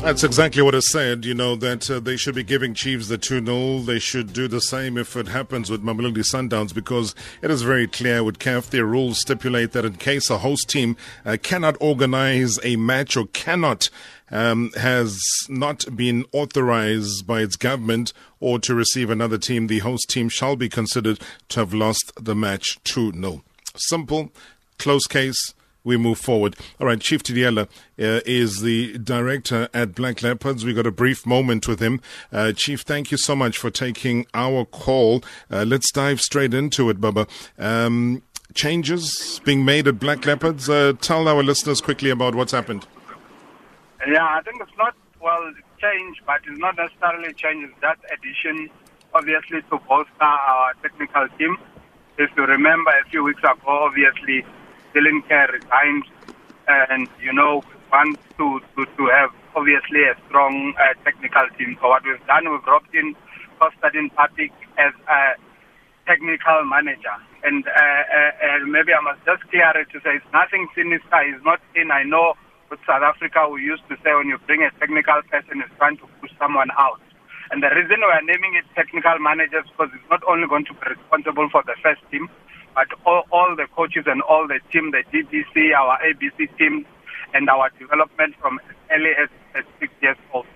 That's exactly what I said. You know, that uh, they should be giving Chiefs the 2 0. They should do the same if it happens with Mamelodi Sundowns because it is very clear with CAF, their rules stipulate that in case a host team uh, cannot organize a match or cannot um, has not been authorized by its government or to receive another team, the host team shall be considered to have lost the match 2 0. Simple, close case we move forward. All right, Chief Thidiela uh, is the director at Black Leopards. We got a brief moment with him. Uh, Chief, thank you so much for taking our call. Uh, let's dive straight into it, Baba. Um, changes being made at Black Leopards. Uh, tell our listeners quickly about what's happened. Yeah, I think it's not, well, change, but it's not necessarily change. That addition, obviously, to bolster our technical team. If you remember a few weeks ago, obviously, Dylan Kerr resigned, and you know want to, to, to have obviously a strong uh, technical team. So what we've done, we've brought in Constantine Papic as a technical manager. And uh, uh, maybe I must just clear it to say it's nothing sinister. He's not in. I know with South Africa we used to say when you bring a technical person, it's trying to push someone out. And the reason we are naming it technical managers because it's not only going to be responsible for the first team, but all, all the coaches and all the team, the DDC, our ABC team, and our development from as early as, as six years old.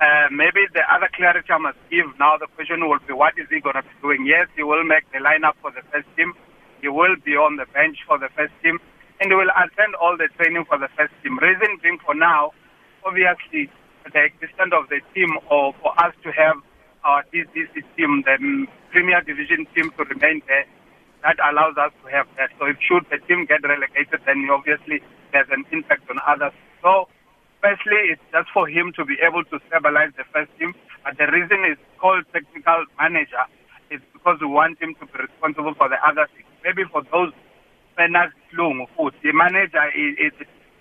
Uh, maybe the other clarity I must give now, the question will be what is he going to be doing? Yes, he will make the lineup for the first team. He will be on the bench for the first team. And he will attend all the training for the first team. Reason being for now, obviously, the existence of the team or for us to have uh, our DDC team, the Premier Division team to remain there, that allows us to have that. So if should the team get relegated, then obviously there's an impact on others. So firstly, it's just for him to be able to stabilize the first team. But the reason it's called technical manager is because we want him to be responsible for the other things. Maybe for those the manager is,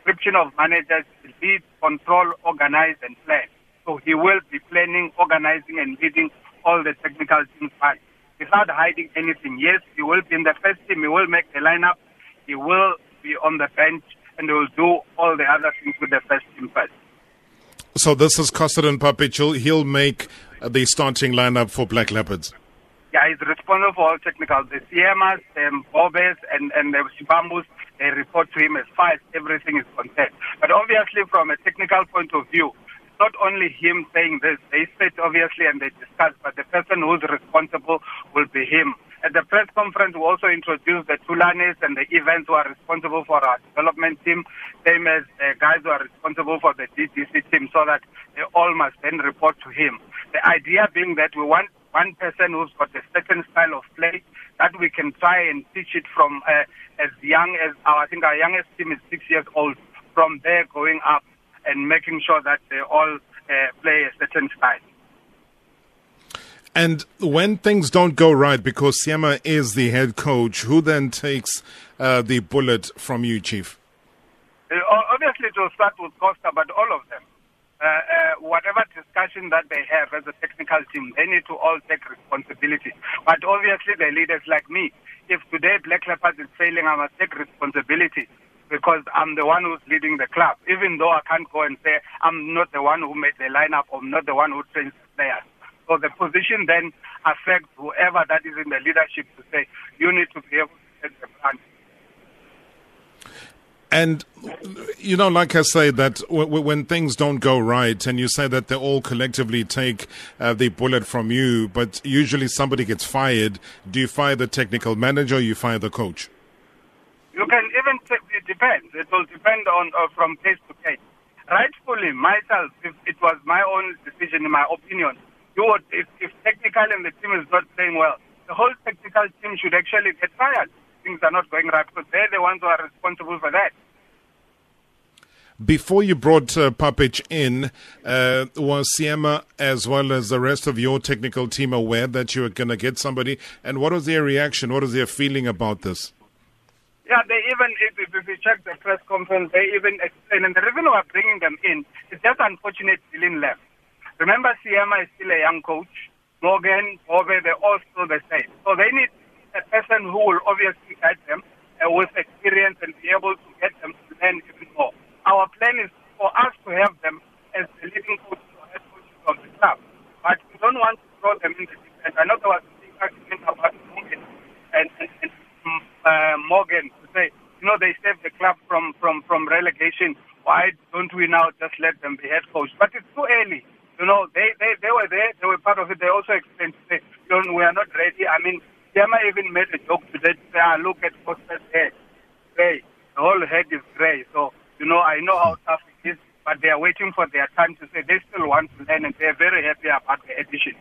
description of managers lead, control, organize, and plan. So he will be planning, organizing, and leading all the technical teams by without hiding anything. Yes, he will be in the first team. He will make the lineup. He will be on the bench, and he will do all the other things with the first team first. So this is Constantine Papic. He'll make uh, the starting lineup for Black Leopards. Yeah, he's responsible for all technical. The CMAs, the Bobes, and, and the Shibambus, they report to him as far as everything is concerned. But obviously, from a technical point of view, not only him saying this, they sit obviously and they discuss, but the person who's responsible will be him. At the press conference, we also introduced the Tulanis and the events who are responsible for our development team, same as the guys who are responsible for the DDC team, so that they all must then report to him. The idea being that we want one person who's got a certain style of play that we can try and teach it from uh, as young as our, I think our youngest team is six years old. From there, going up and making sure that they all uh, play a certain style. And when things don't go right, because Seema is the head coach, who then takes uh, the bullet from you, Chief? Uh, obviously, it will start with Costa, but all of them. Uh, uh, whatever discussion that they have as a technical team, they need to all take responsibility. But obviously, the leaders like me, if today Black Leopards is failing, I must take responsibility because I'm the one who's leading the club. Even though I can't go and say I'm not the one who made the lineup or I'm not the one who trains players. So the position then affects whoever that is in the leadership to say you need to be able to set the plan. And you know, like I say, that when things don't go right, and you say that they all collectively take uh, the bullet from you, but usually somebody gets fired. Do you fire the technical manager? You fire the coach? You can even take, it depends. It will depend on uh, from case to case. Rightfully, myself, if it was my own decision, in my opinion, you would, if, if technical and the team is not playing well, the whole technical team should actually get fired. Things are not going right because they're the ones who are responsible for that. Before you brought uh, Papic in, uh, was Seema as well as the rest of your technical team aware that you were going to get somebody? And what was their reaction? What was their feeling about this? Yeah, they even, if, if you check the press conference, they even explain. And the reason we're bringing them in is just unfortunate Dylan left. Remember, Seema is still a young coach. Morgan, Bobbe, they're all still the same. So they need a person who will obviously guide them uh, with experience and be able to get them to learn even more. Our plan is for us to have them as the leading coaches or head coaches of the club. But we don't want to throw them in the deep end. I know there was a big argument about Morgan and, and, and um, uh, Morgan to say, you know, they saved the club from, from, from relegation. Why don't we now just let them be head coach? But it's too early. You know, they, they, they were there, they were part of it. They also explained to say, we are not ready. I mean, Gemma even made a joke today to say, ah, look at what's there. Gray. The whole head is gray. So you know, I know how tough it is, but they are waiting for their time to say they still want to learn and they're very happy about the addition.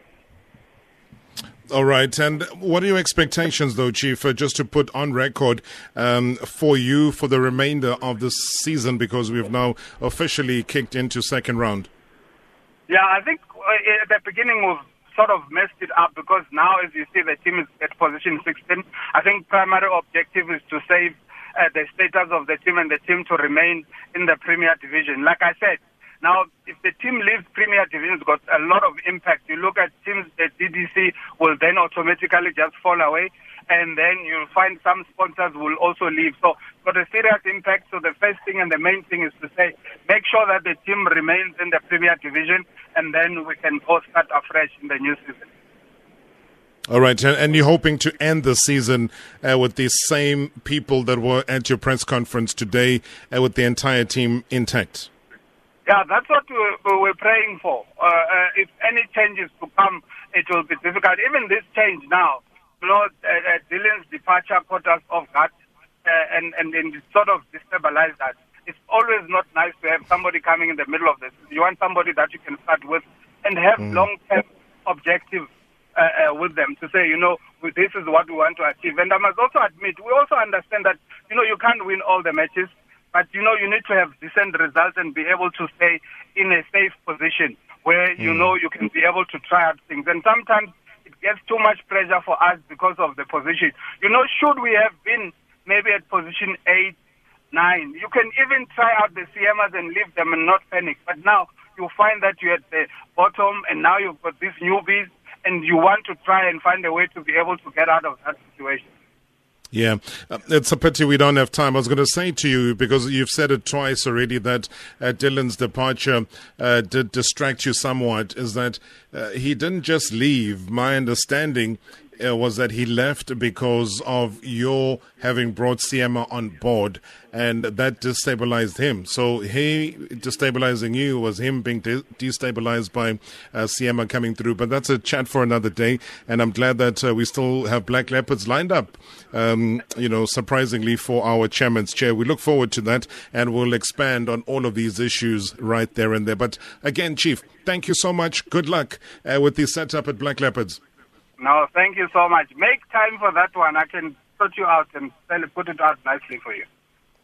All right. And what are your expectations, though, Chief, uh, just to put on record um, for you for the remainder of the season because we've now officially kicked into second round? Yeah, I think uh, at the beginning we've sort of messed it up because now, as you see, the team is at position 16. I think primary objective is to save uh, the status of the team and the team to remain in the Premier Division. Like I said, now, if the team leaves Premier Division, it's got a lot of impact. You look at teams at DDC will then automatically just fall away, and then you'll find some sponsors will also leave. So it's got a serious impact. So the first thing and the main thing is to say, make sure that the team remains in the Premier Division, and then we can go start afresh in the new season. All right, and you're hoping to end the season uh, with the same people that were at your press conference today, uh, with the entire team intact. Yeah, that's what we're praying for. Uh, uh, if any changes to come, it will be difficult. Even this change now, you know, uh, uh Dylan's departure caught us off guard uh, and, and, and sort of destabilized that. It's always not nice to have somebody coming in the middle of this. You want somebody that you can start with and have mm. long-term objectives uh, uh, with them to say, you know, this is what we want to achieve. And I must also admit, we also understand that, you know, you can't win all the matches. But you know, you need to have decent results and be able to stay in a safe position where you mm. know you can be able to try out things. And sometimes it gets too much pressure for us because of the position. You know, should we have been maybe at position eight, nine, you can even try out the CMers and leave them and not panic. But now you find that you're at the bottom and now you've got these newbies and you want to try and find a way to be able to get out of that situation. Yeah, uh, it's a pity we don't have time. I was going to say to you, because you've said it twice already, that uh, Dylan's departure uh, did distract you somewhat, is that uh, he didn't just leave. My understanding uh, was that he left because of your having brought Seema on board, and that destabilized him. So he destabilizing you was him being de- destabilized by uh, Seema coming through. But that's a chat for another day, and I'm glad that uh, we still have Black Leopards lined up. Um, you know, surprisingly for our chairman's chair, we look forward to that, and we'll expand on all of these issues right there and there. But again, Chief, thank you so much. Good luck uh, with the setup at Black Leopards. No, thank you so much. Make time for that one. I can sort you out and put it out nicely for you.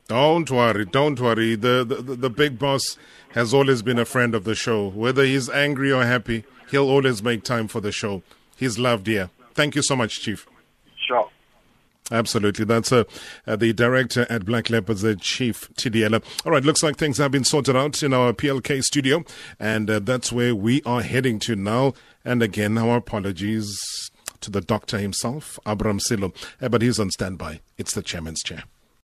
Don't worry, don't worry. The, the the big boss has always been a friend of the show. Whether he's angry or happy, he'll always make time for the show. He's loved here. Thank you so much, Chief. Sure. Absolutely. That's uh, uh, the director at Black Leopards, the Chief Thidiela. All right, looks like things have been sorted out in our PLK studio, and uh, that's where we are heading to now. And again, our apologies to the doctor himself, Abram Silo, uh, but he's on standby. It's the chairman's chair.